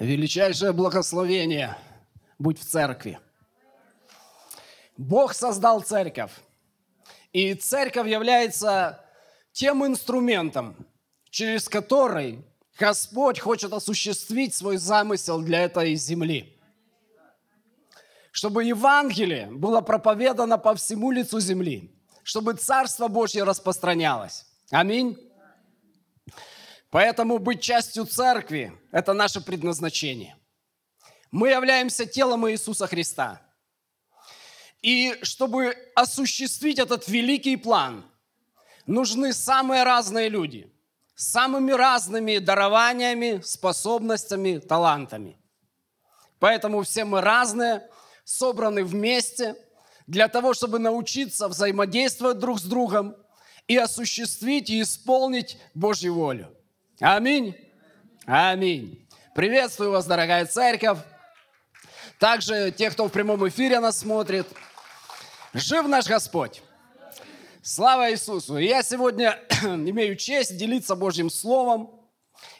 Величайшее благословение быть в церкви. Бог создал церковь. И церковь является тем инструментом, через который Господь хочет осуществить свой замысел для этой земли. Чтобы Евангелие было проповедано по всему лицу земли, чтобы Царство Божье распространялось. Аминь. Поэтому быть частью церкви – это наше предназначение. Мы являемся телом Иисуса Христа. И чтобы осуществить этот великий план, нужны самые разные люди самыми разными дарованиями, способностями, талантами. Поэтому все мы разные, собраны вместе для того, чтобы научиться взаимодействовать друг с другом и осуществить и исполнить Божью волю. Аминь. Аминь. Приветствую вас, дорогая церковь. Также те, кто в прямом эфире нас смотрит. Жив наш Господь. Слава Иисусу! Я сегодня имею честь делиться Божьим Словом.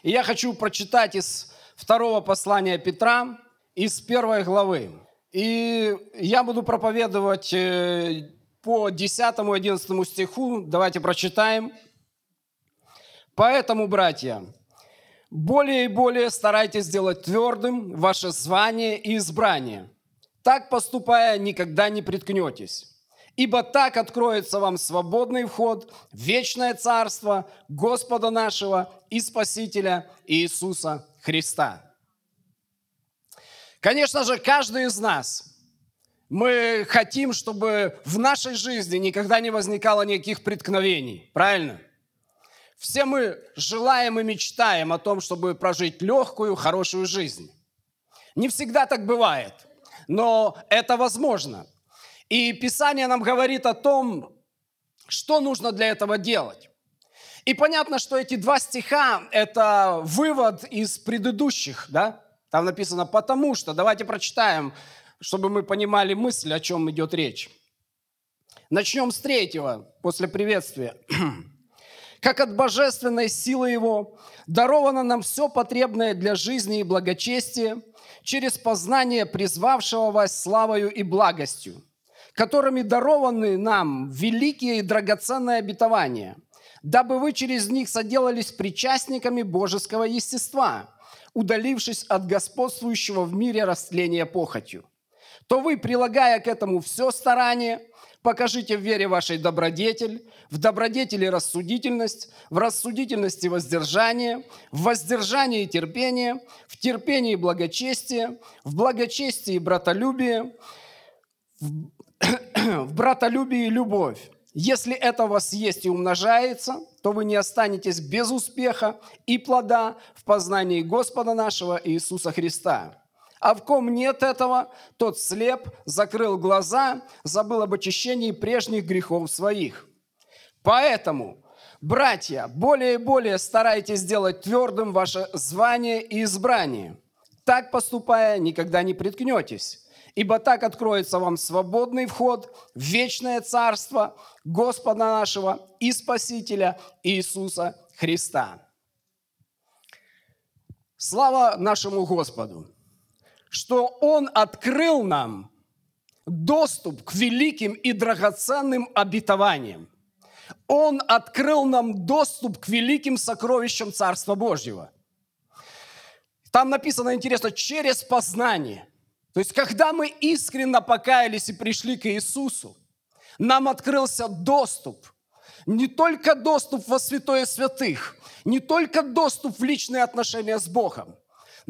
И я хочу прочитать из второго послания Петра, из первой главы. И я буду проповедовать э, по 10-11 стиху. Давайте прочитаем. Поэтому, братья, более и более старайтесь сделать твердым ваше звание и избрание. Так поступая, никогда не приткнетесь. Ибо так откроется вам свободный вход в вечное царство Господа нашего и Спасителя Иисуса Христа. Конечно же, каждый из нас, мы хотим, чтобы в нашей жизни никогда не возникало никаких преткновений. Правильно? Все мы желаем и мечтаем о том, чтобы прожить легкую, хорошую жизнь. Не всегда так бывает, но это возможно. И Писание нам говорит о том, что нужно для этого делать. И понятно, что эти два стиха – это вывод из предыдущих, да? Там написано «потому что». Давайте прочитаем, чтобы мы понимали мысль, о чем идет речь. Начнем с третьего, после приветствия. как от божественной силы Его даровано нам все потребное для жизни и благочестия через познание призвавшего вас славою и благостью, которыми дарованы нам великие и драгоценные обетования, дабы вы через них соделались причастниками божеского естества, удалившись от господствующего в мире растления похотью. То вы, прилагая к этому все старание, покажите в вере вашей добродетель, в добродетели рассудительность, в рассудительности воздержание, в воздержании терпение, в терпении благочестие, в благочестии братолюбие, в, в братолюбии любовь. Если это у вас есть и умножается, то вы не останетесь без успеха и плода в познании Господа нашего Иисуса Христа. А в ком нет этого, тот слеп, закрыл глаза, забыл об очищении прежних грехов своих. Поэтому, братья, более и более старайтесь сделать твердым ваше звание и избрание. Так поступая, никогда не приткнетесь, ибо так откроется вам свободный вход в вечное царство Господа нашего и Спасителя Иисуса Христа. Слава нашему Господу! Что Он открыл нам доступ к великим и драгоценным обетованиям. Он открыл нам доступ к великим сокровищам Царства Божьего. Там написано, интересно, через познание. То есть, когда мы искренне покаялись и пришли к Иисусу, нам открылся доступ. Не только доступ во святое святых, не только доступ в личные отношения с Богом,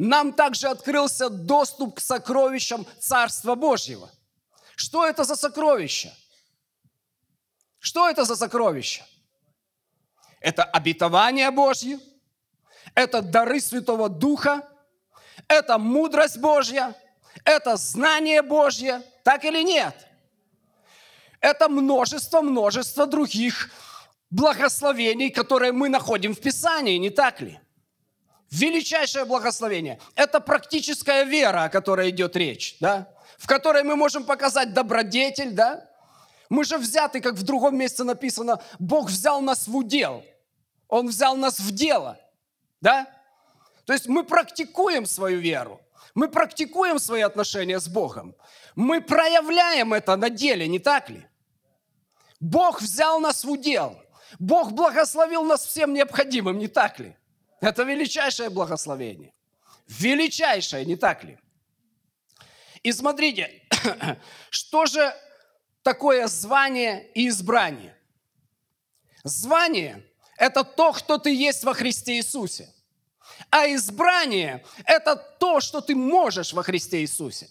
нам также открылся доступ к сокровищам Царства Божьего. Что это за сокровища? Что это за сокровища? Это обетование Божье, это дары Святого Духа, это мудрость Божья, это знание Божье, так или нет? Это множество-множество других благословений, которые мы находим в Писании, не так ли? Величайшее благословение. Это практическая вера, о которой идет речь, да? в которой мы можем показать добродетель, да? Мы же взяты, как в другом месте написано, Бог взял нас в удел. Он взял нас в дело, да? То есть мы практикуем свою веру, мы практикуем свои отношения с Богом, мы проявляем это на деле, не так ли? Бог взял нас в удел, Бог благословил нас всем необходимым, не так ли? Это величайшее благословение. Величайшее, не так ли? И смотрите, что же такое звание и избрание? Звание – это то, кто ты есть во Христе Иисусе. А избрание – это то, что ты можешь во Христе Иисусе.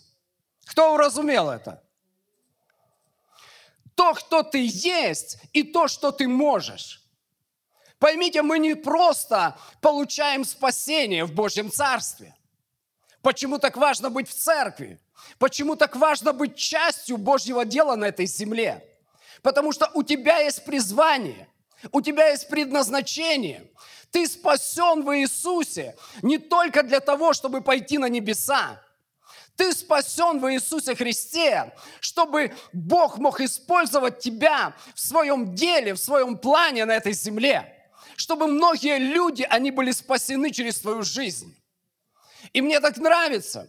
Кто уразумел это? То, кто ты есть, и то, что ты можешь. Поймите, мы не просто получаем спасение в Божьем Царстве. Почему так важно быть в церкви? Почему так важно быть частью Божьего дела на этой земле? Потому что у тебя есть призвание, у тебя есть предназначение. Ты спасен в Иисусе не только для того, чтобы пойти на небеса. Ты спасен в Иисусе Христе, чтобы Бог мог использовать тебя в своем деле, в своем плане на этой земле. Чтобы многие люди, они были спасены через твою жизнь. И мне так нравится,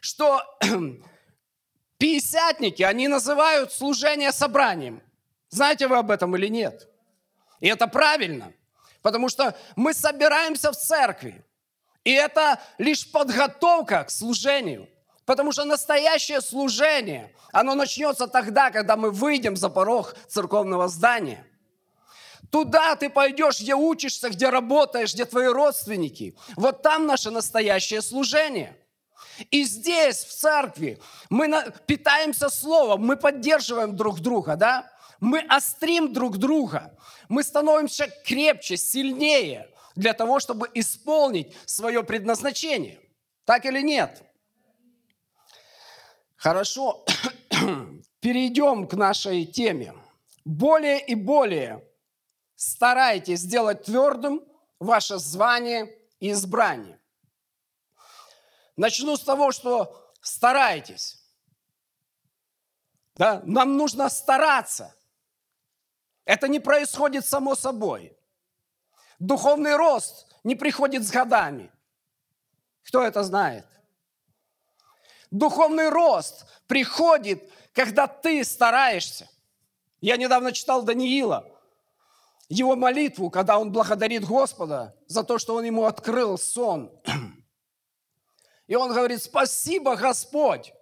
что пятидесятники, они называют служение собранием. Знаете вы об этом или нет? И это правильно, потому что мы собираемся в церкви. И это лишь подготовка к служению. Потому что настоящее служение, оно начнется тогда, когда мы выйдем за порог церковного здания. Туда ты пойдешь, где учишься, где работаешь, где твои родственники. Вот там наше настоящее служение – и здесь, в церкви, мы питаемся словом, мы поддерживаем друг друга, да? Мы острим друг друга, мы становимся крепче, сильнее для того, чтобы исполнить свое предназначение. Так или нет? Хорошо, перейдем к нашей теме. Более и более старайтесь сделать твердым ваше звание и избрание. Начну с того, что старайтесь. Да? Нам нужно стараться. Это не происходит само собой. Духовный рост не приходит с годами. Кто это знает? Духовный рост приходит, когда ты стараешься. Я недавно читал Даниила, его молитву, когда он благодарит Господа за то, что он ему открыл сон. И он говорит, спасибо, Господь,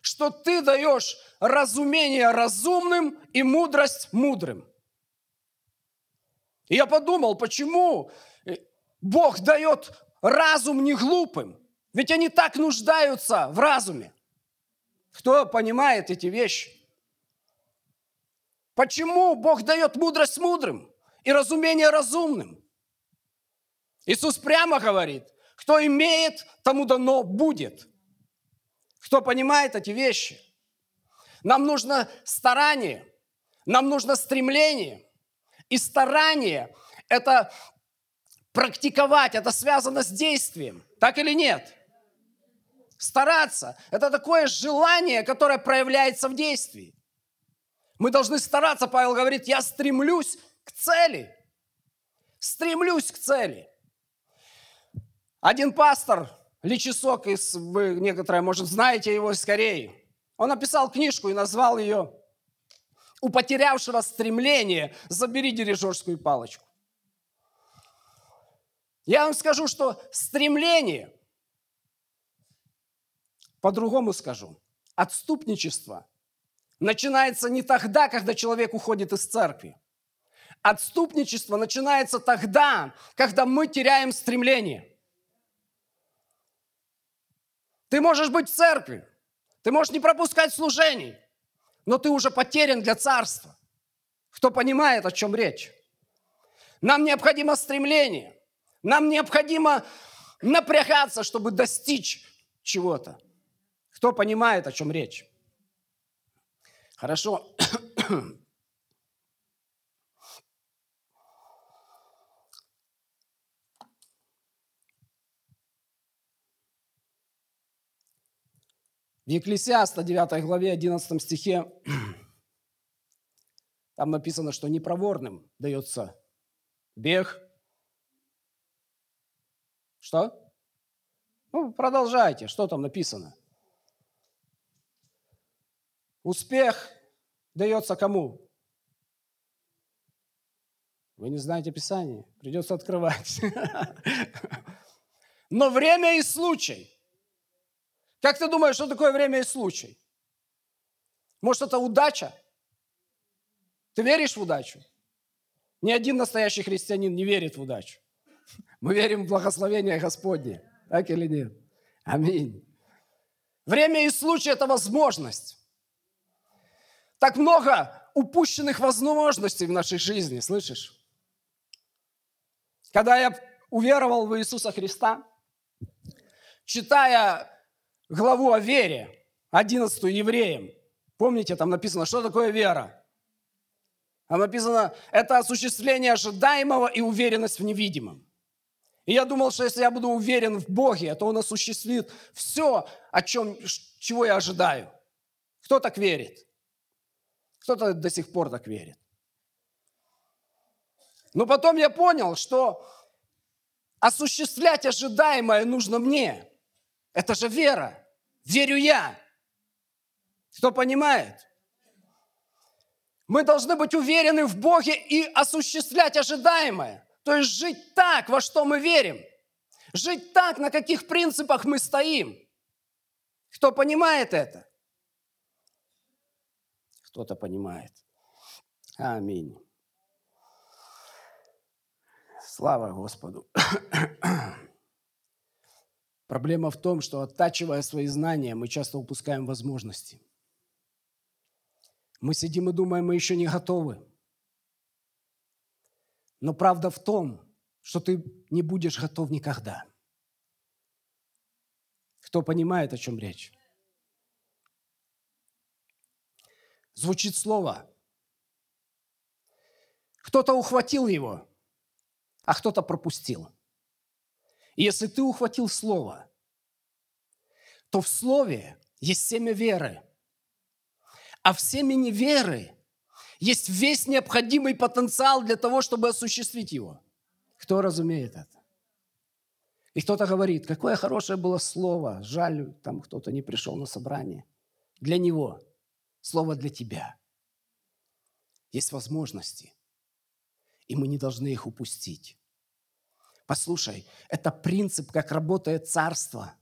что ты даешь разумение разумным и мудрость мудрым. И я подумал, почему Бог дает разум не глупым? Ведь они так нуждаются в разуме. Кто понимает эти вещи? Почему Бог дает мудрость мудрым и разумение разумным? Иисус прямо говорит, кто имеет, тому дано будет. Кто понимает эти вещи? Нам нужно старание, нам нужно стремление. И старание – это практиковать, это связано с действием. Так или нет? Стараться – это такое желание, которое проявляется в действии. Мы должны стараться, Павел говорит, я стремлюсь к цели. Стремлюсь к цели. Один пастор, Личесок, из, вы некоторые, может, знаете его из Кореи, он написал книжку и назвал ее «У потерявшего стремление забери дирижерскую палочку». Я вам скажу, что стремление, по-другому скажу, отступничество начинается не тогда, когда человек уходит из церкви. Отступничество начинается тогда, когда мы теряем стремление – ты можешь быть в церкви, ты можешь не пропускать служений, но ты уже потерян для царства. Кто понимает, о чем речь? Нам необходимо стремление, нам необходимо напрягаться, чтобы достичь чего-то. Кто понимает, о чем речь? Хорошо. В Екклесиаста 9 главе 11 стихе там написано, что непроворным дается бег, Что? Ну, продолжайте. Что там написано? Успех дается кому? Вы не знаете Писание? Придется открывать. Но время и случай. Как ты думаешь, что такое время и случай? Может, это удача? Ты веришь в удачу? Ни один настоящий христианин не верит в удачу. Мы верим в благословение Господне. Так или нет? Аминь. Время и случай – это возможность. Так много упущенных возможностей в нашей жизни, слышишь? Когда я уверовал в Иисуса Христа, читая главу о вере, 11 евреям, помните, там написано, что такое вера? Там написано, это осуществление ожидаемого и уверенность в невидимом. И я думал, что если я буду уверен в Боге, то Он осуществит все, о чем, чего я ожидаю. Кто так верит? Кто-то до сих пор так верит. Но потом я понял, что осуществлять ожидаемое нужно мне. Это же вера. Верю я. Кто понимает? Мы должны быть уверены в Боге и осуществлять ожидаемое. То есть жить так, во что мы верим. Жить так, на каких принципах мы стоим. Кто понимает это? Кто-то понимает. Аминь. Слава Господу. Проблема в том, что оттачивая свои знания, мы часто упускаем возможности. Мы сидим и думаем, мы еще не готовы. Но правда в том, что ты не будешь готов никогда. Кто понимает, о чем речь? Звучит слово. Кто-то ухватил его, а кто-то пропустил. И если ты ухватил слово, то в слове есть семя веры. А в семени веры есть весь необходимый потенциал для того, чтобы осуществить его. Кто разумеет это? И кто-то говорит, какое хорошее было слово, жаль, там кто-то не пришел на собрание. Для него. Слово для тебя. Есть возможности, и мы не должны их упустить. Послушай, это принцип, как работает царство.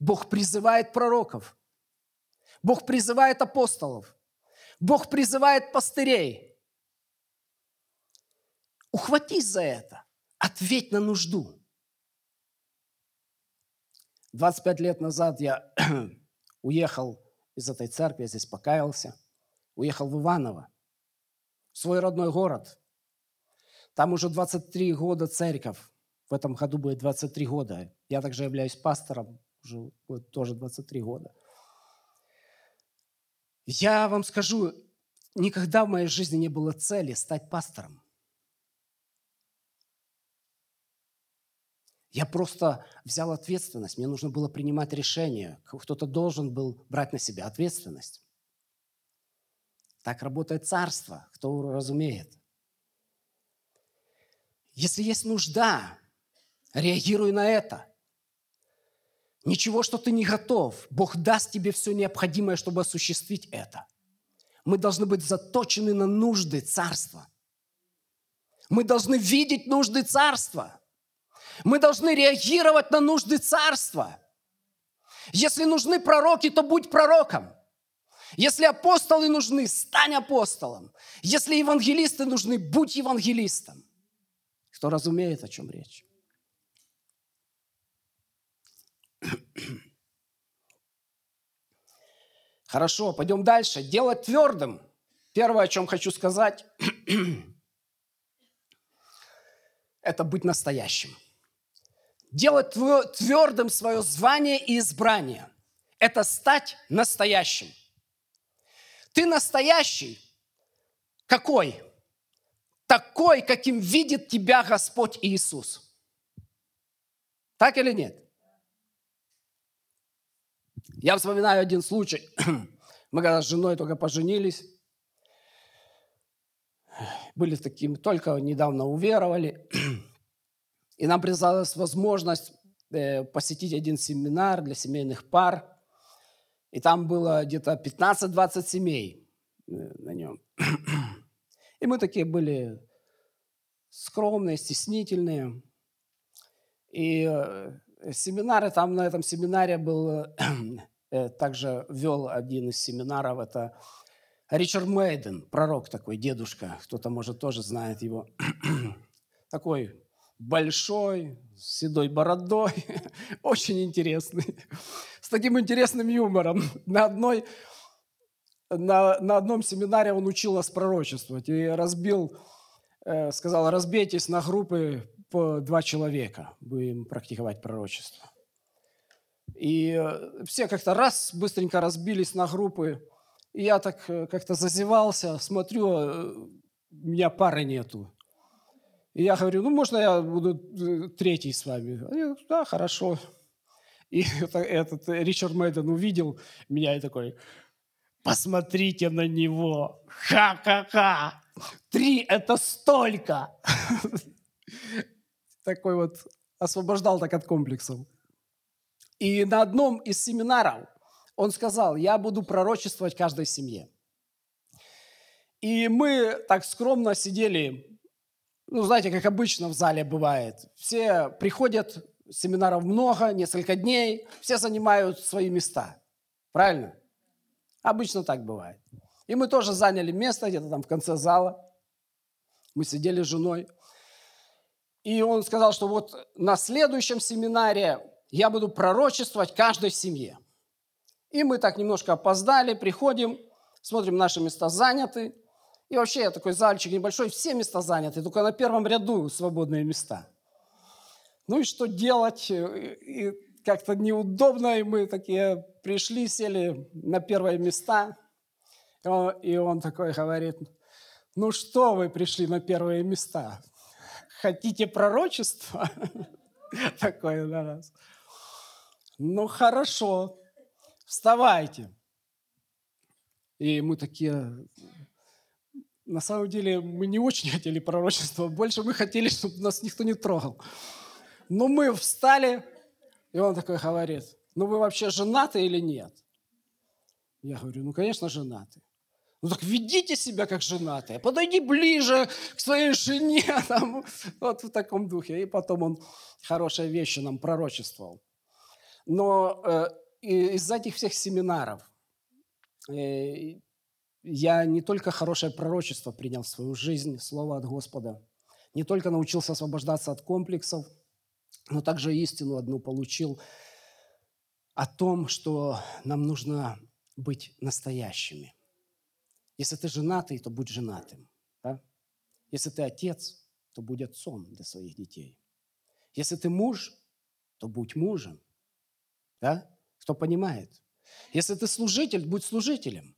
Бог призывает пророков. Бог призывает апостолов. Бог призывает пастырей. Ухватись за это. Ответь на нужду. 25 лет назад я уехал из этой церкви, я здесь покаялся. Уехал в Иваново, в свой родной город. Там уже 23 года церковь. В этом году будет 23 года. Я также являюсь пастором, уже будет тоже 23 года. Я вам скажу, никогда в моей жизни не было цели стать пастором. Я просто взял ответственность. Мне нужно было принимать решение. Кто-то должен был брать на себя ответственность. Так работает царство, кто разумеет. Если есть нужда, реагируй на это. Ничего, что ты не готов. Бог даст тебе все необходимое, чтобы осуществить это. Мы должны быть заточены на нужды царства. Мы должны видеть нужды царства. Мы должны реагировать на нужды царства. Если нужны пророки, то будь пророком. Если апостолы нужны, стань апостолом. Если евангелисты нужны, будь евангелистом. Кто разумеет, о чем речь? Хорошо, пойдем дальше. Делать твердым. Первое, о чем хочу сказать, это быть настоящим. Делать твердым свое звание и избрание – это стать настоящим. Ты настоящий. Какой? Такой, каким видит тебя Господь Иисус. Так или нет? Я вспоминаю один случай. Мы когда с женой только поженились, были такими, только недавно уверовали. И нам предоставилась возможность э, посетить один семинар для семейных пар. И там было где-то 15-20 семей э, на нем. И мы такие были скромные, стеснительные. И э, семинары, там на этом семинаре был, также вел один из семинаров, это Ричард Мейден, пророк такой, дедушка, кто-то, может, тоже знает его. такой большой, с седой бородой, очень интересный, с таким интересным юмором. На, одной, на, на одном семинаре он учил нас пророчествовать и разбил, э, сказал, разбейтесь на группы по два человека, будем практиковать пророчество. И э, все как-то раз быстренько разбились на группы, и я так э, как-то зазевался, смотрю, меня пары нету. И я говорю, ну, можно я буду э, третий с вами? Они да, хорошо. И это, этот Ричард Мэйден увидел меня и такой, посмотрите на него, ха-ха-ха, три – это столько. Такой вот освобождал так от комплексов. И на одном из семинаров он сказал, я буду пророчествовать каждой семье. И мы так скромно сидели, ну, знаете, как обычно в зале бывает. Все приходят, семинаров много, несколько дней, все занимают свои места. Правильно? Обычно так бывает. И мы тоже заняли место где-то там в конце зала. Мы сидели с женой. И он сказал, что вот на следующем семинаре я буду пророчествовать каждой семье. И мы так немножко опоздали, приходим, смотрим, наши места заняты. И вообще такой зальчик небольшой, все места заняты, только на первом ряду свободные места. Ну и что делать? И как-то неудобно, и мы такие пришли, сели на первые места. И он такой говорит, ну что вы пришли на первые места? Хотите пророчество? Такое на нас. Ну хорошо, вставайте. И мы такие, на самом деле, мы не очень хотели пророчества, больше мы хотели, чтобы нас никто не трогал. Но мы встали, и он такой говорит, ну вы вообще женаты или нет? Я говорю, ну, конечно, женаты. Ну так ведите себя как женатые, подойди ближе к своей жене, там, вот в таком духе. И потом он хорошие вещи нам пророчествовал. Но э, из этих всех семинаров э, я не только хорошее пророчество принял в свою жизнь, слово от Господа, не только научился освобождаться от комплексов, но также истину одну получил о том, что нам нужно быть настоящими. Если ты женатый, то будь женатым. Да? Если ты отец, то будь отцом для своих детей. Если ты муж, то будь мужем. Да? Кто понимает? Если ты служитель, будь служителем.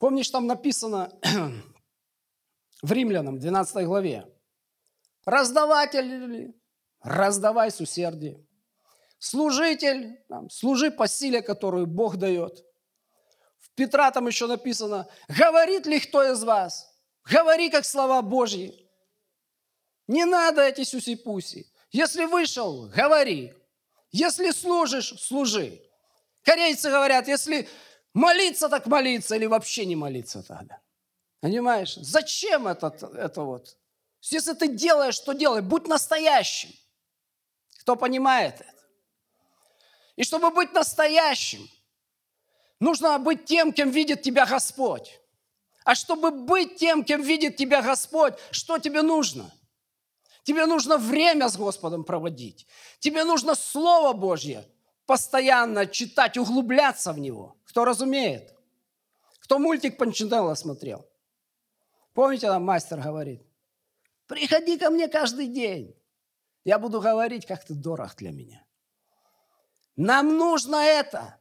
Помнишь, там написано в Римлянам, 12 главе, раздаватель, раздавай с усердием. Служитель, там, служи по силе, которую Бог дает. В Петра там еще написано, говорит ли кто из вас? Говори, как слова Божьи. Не надо эти сюси-пуси. Если вышел, говори. Если служишь, служи. Корейцы говорят, если молиться, так молиться, или вообще не молиться тогда. Понимаешь? Зачем это, это вот? Если ты делаешь, что делай, будь настоящим. Кто понимает это? И чтобы быть настоящим, нужно быть тем, кем видит тебя Господь. А чтобы быть тем, кем видит тебя Господь, что тебе нужно – Тебе нужно время с Господом проводить. Тебе нужно Слово Божье постоянно читать, углубляться в него. Кто разумеет? Кто мультик Панчинелла смотрел? Помните, там мастер говорит, приходи ко мне каждый день. Я буду говорить, как ты дорог для меня. Нам нужно это.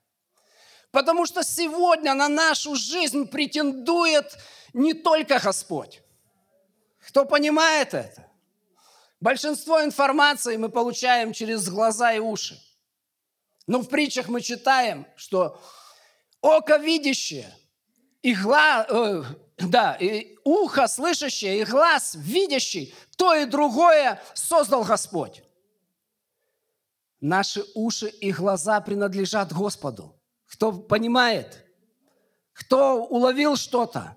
Потому что сегодня на нашу жизнь претендует не только Господь. Кто понимает это? Большинство информации мы получаем через глаза и уши. Но в притчах мы читаем, что око видящее и, гла, э, да, и ухо слышащее, и глаз видящий, то и другое создал Господь. Наши уши и глаза принадлежат Господу. Кто понимает? Кто уловил что-то?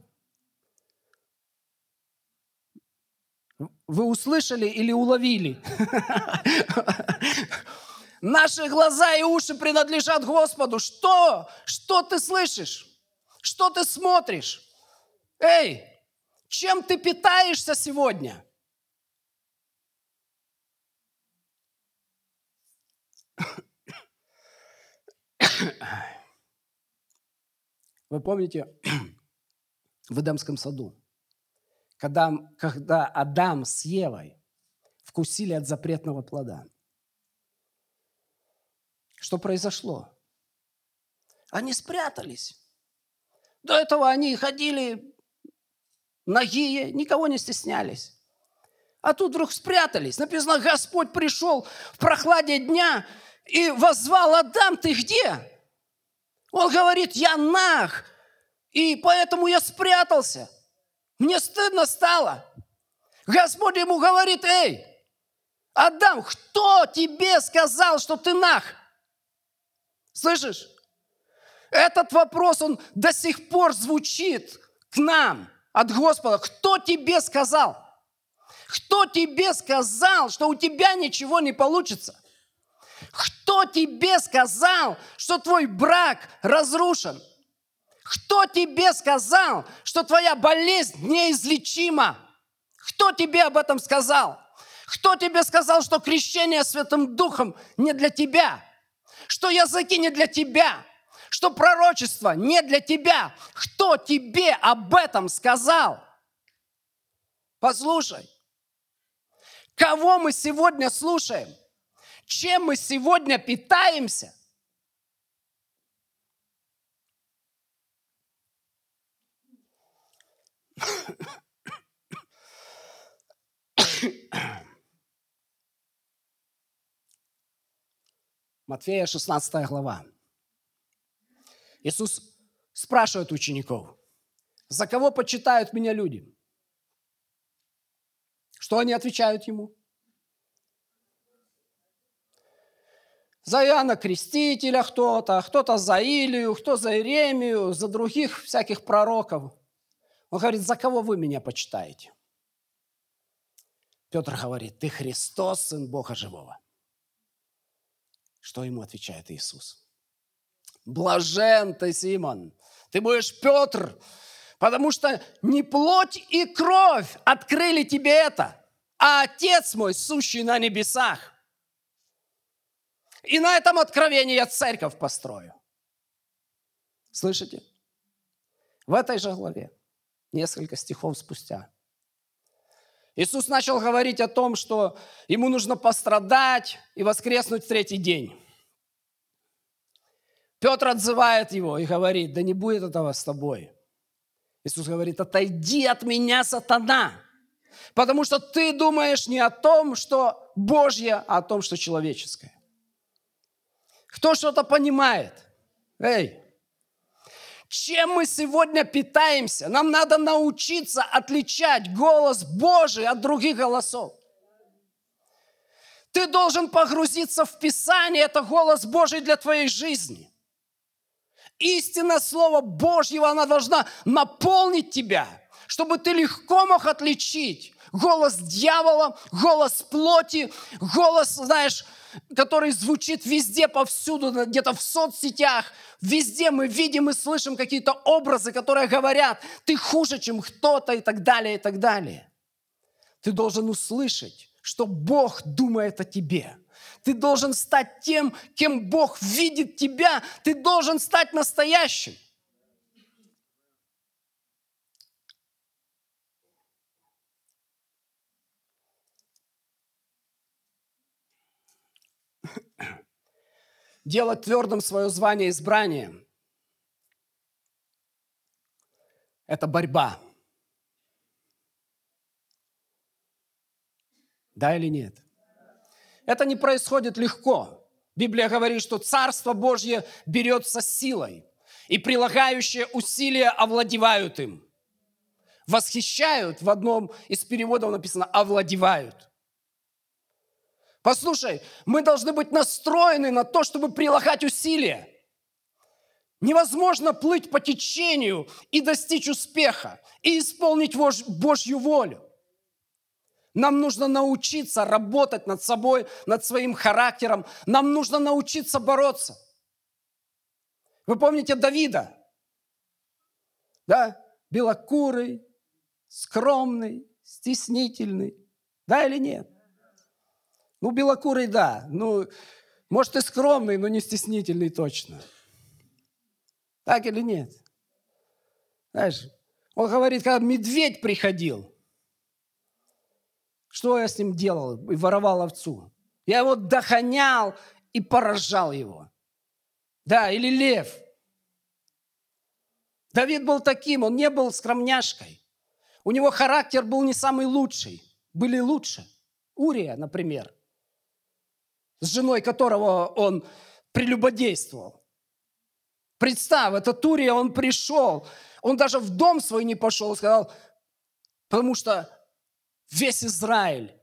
Вы услышали или уловили? Наши глаза и уши принадлежат Господу. Что? Что ты слышишь? Что ты смотришь? Эй, чем ты питаешься сегодня? Вы помните в Эдемском саду, когда, когда Адам с Евой вкусили от запретного плода? Что произошло? Они спрятались. До этого они ходили нагие, никого не стеснялись. А тут вдруг спрятались. Написано, Господь пришел в прохладе дня и возвал, Адам, ты где? Он говорит, я нах, и поэтому я спрятался. Мне стыдно стало. Господь ему говорит, эй, Адам, кто тебе сказал, что ты нах? Слышишь? Этот вопрос, он до сих пор звучит к нам от Господа. Кто тебе сказал? Кто тебе сказал, что у тебя ничего не получится? Кто тебе сказал, что твой брак разрушен? Кто тебе сказал, что твоя болезнь неизлечима? Кто тебе об этом сказал? Кто тебе сказал, что крещение Святым Духом не для тебя? Что языки не для тебя? Что пророчество не для тебя? Кто тебе об этом сказал? Послушай, кого мы сегодня слушаем? Чем мы сегодня питаемся? Матфея 16 глава. Иисус спрашивает учеников, за кого почитают меня люди? Что они отвечают ему? За Иоанна Крестителя кто-то, кто-то за Илию, кто за Иеремию, за других всяких пророков. Он говорит, за кого вы меня почитаете? Петр говорит, ты Христос, Сын Бога Живого. Что ему отвечает Иисус? Блажен ты, Симон, ты будешь Петр, потому что не плоть и кровь открыли тебе это, а Отец мой, сущий на небесах. И на этом откровении я церковь построю. Слышите? В этой же главе, несколько стихов спустя, Иисус начал говорить о том, что ему нужно пострадать и воскреснуть в третий день. Петр отзывает его и говорит, да не будет этого с тобой. Иисус говорит, отойди от меня, сатана, потому что ты думаешь не о том, что Божье, а о том, что человеческое. Кто что-то понимает? Эй, чем мы сегодня питаемся? Нам надо научиться отличать голос Божий от других голосов. Ты должен погрузиться в Писание, это голос Божий для твоей жизни. Истина Слова Божьего, она должна наполнить тебя, чтобы ты легко мог отличить голос дьявола, голос плоти, голос, знаешь, который звучит везде, повсюду, где-то в соцсетях. Везде мы видим и слышим какие-то образы, которые говорят, ты хуже, чем кто-то и так далее, и так далее. Ты должен услышать, что Бог думает о тебе. Ты должен стать тем, кем Бог видит тебя. Ты должен стать настоящим. Делать твердым свое звание избрания – это борьба. Да или нет? Это не происходит легко. Библия говорит, что Царство Божье берется силой. и прилагающие усилия овладевают им. Восхищают, в одном из переводов написано «овладевают». Послушай, мы должны быть настроены на то, чтобы прилагать усилия. Невозможно плыть по течению и достичь успеха, и исполнить Божью волю. Нам нужно научиться работать над собой, над своим характером. Нам нужно научиться бороться. Вы помните Давида? Да? Белокурый, скромный, стеснительный. Да или нет? Ну, белокурый, да. Ну, может, и скромный, но не стеснительный точно. Так или нет? Знаешь, он говорит, когда медведь приходил, что я с ним делал? И воровал овцу. Я его дохонял и поражал его. Да, или лев. Давид был таким, он не был скромняшкой. У него характер был не самый лучший. Были лучше. Урия, например, с женой которого он прелюбодействовал. Представь, этот Урия, он пришел, он даже в дом свой не пошел, сказал, потому что весь Израиль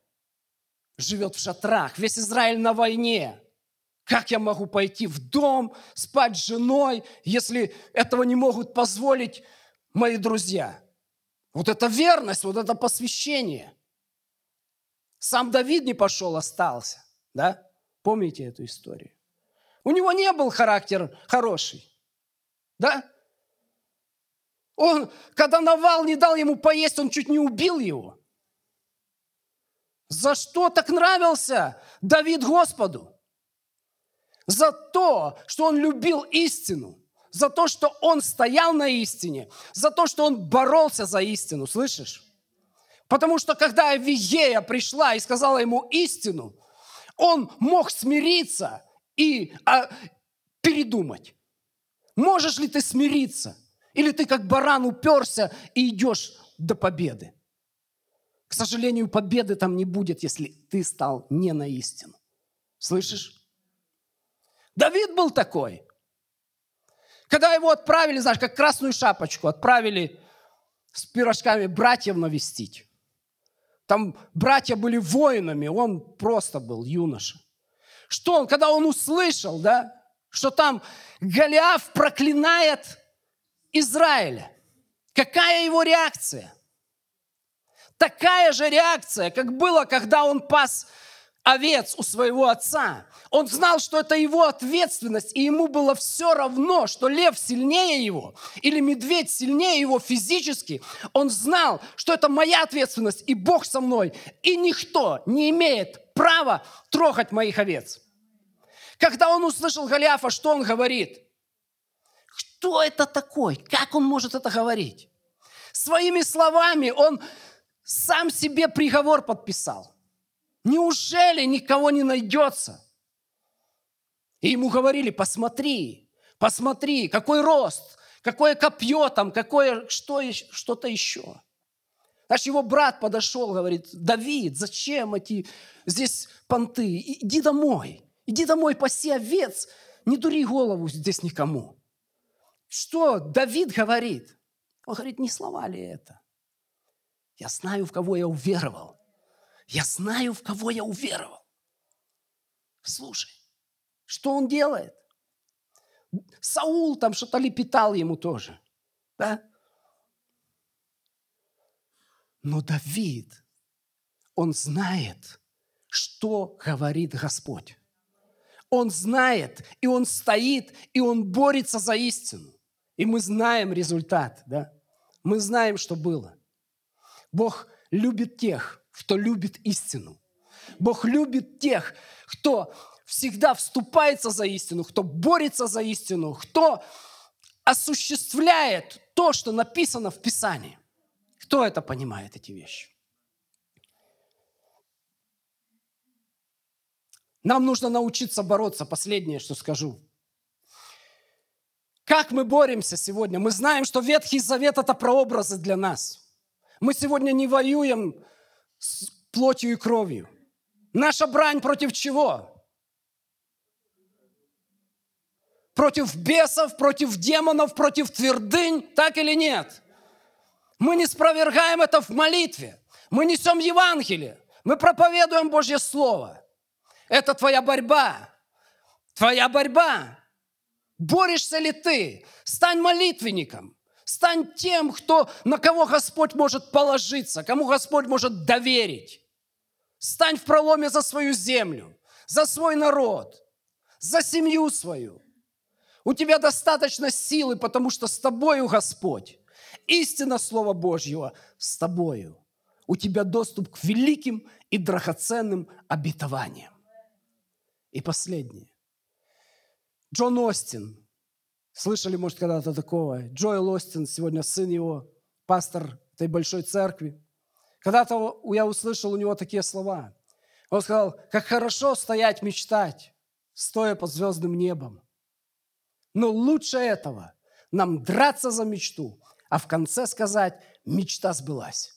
живет в шатрах, весь Израиль на войне. Как я могу пойти в дом, спать с женой, если этого не могут позволить мои друзья? Вот это верность, вот это посвящение. Сам Давид не пошел, остался. Да? Помните эту историю? У него не был характер хороший. Да? Он, когда Навал не дал ему поесть, он чуть не убил его. За что так нравился Давид Господу? За то, что он любил истину, за то, что он стоял на истине, за то, что он боролся за истину, слышишь? Потому что когда Авиея пришла и сказала ему истину, он мог смириться и а, передумать. Можешь ли ты смириться? Или ты как баран уперся и идешь до победы? К сожалению, победы там не будет, если ты стал не на истину. Слышишь? Давид был такой. Когда его отправили, знаешь, как красную шапочку, отправили с пирожками братьев навестить. Там братья были воинами, он просто был юноша. Что он, когда он услышал, да, что там Голиаф проклинает Израиля, какая его реакция? Такая же реакция, как было, когда он пас овец у своего отца. Он знал, что это его ответственность, и ему было все равно, что лев сильнее его или медведь сильнее его физически. Он знал, что это моя ответственность, и Бог со мной, и никто не имеет права трогать моих овец. Когда он услышал Голиафа, что он говорит? Кто это такой? Как он может это говорить? Своими словами он сам себе приговор подписал. Неужели никого не найдется? И ему говорили, посмотри, посмотри, какой рост, какое копье там, какое что, что-то еще. Наш его брат подошел, говорит, Давид, зачем эти здесь понты? Иди домой, иди домой, паси овец, не дури голову здесь никому. Что Давид говорит? Он говорит, не слова ли это? Я знаю, в кого я уверовал. Я знаю, в кого я уверовал. Слушай, что он делает? Саул там что-то лепетал ему тоже. Да? Но Давид, он знает, что говорит Господь. Он знает, и он стоит, и он борется за истину. И мы знаем результат, да? Мы знаем, что было. Бог любит тех, кто любит истину. Бог любит тех, кто всегда вступается за истину, кто борется за истину, кто осуществляет то, что написано в Писании. Кто это понимает, эти вещи? Нам нужно научиться бороться. Последнее, что скажу. Как мы боремся сегодня? Мы знаем, что Ветхий Завет – это прообразы для нас. Мы сегодня не воюем с плотью и кровью. Наша брань против чего? против бесов, против демонов, против твердынь, так или нет? Мы не спровергаем это в молитве. Мы несем Евангелие. Мы проповедуем Божье Слово. Это твоя борьба. Твоя борьба. Борешься ли ты? Стань молитвенником. Стань тем, кто, на кого Господь может положиться, кому Господь может доверить. Стань в проломе за свою землю, за свой народ, за семью свою. У тебя достаточно силы, потому что с тобою Господь. Истина Слова Божьего с тобою. У тебя доступ к великим и драгоценным обетованиям. И последнее. Джон Остин. Слышали, может, когда-то такого? Джоэл Остин, сегодня сын его, пастор этой большой церкви. Когда-то я услышал у него такие слова. Он сказал, как хорошо стоять, мечтать, стоя под звездным небом. Но лучше этого нам драться за мечту, а в конце сказать, мечта сбылась.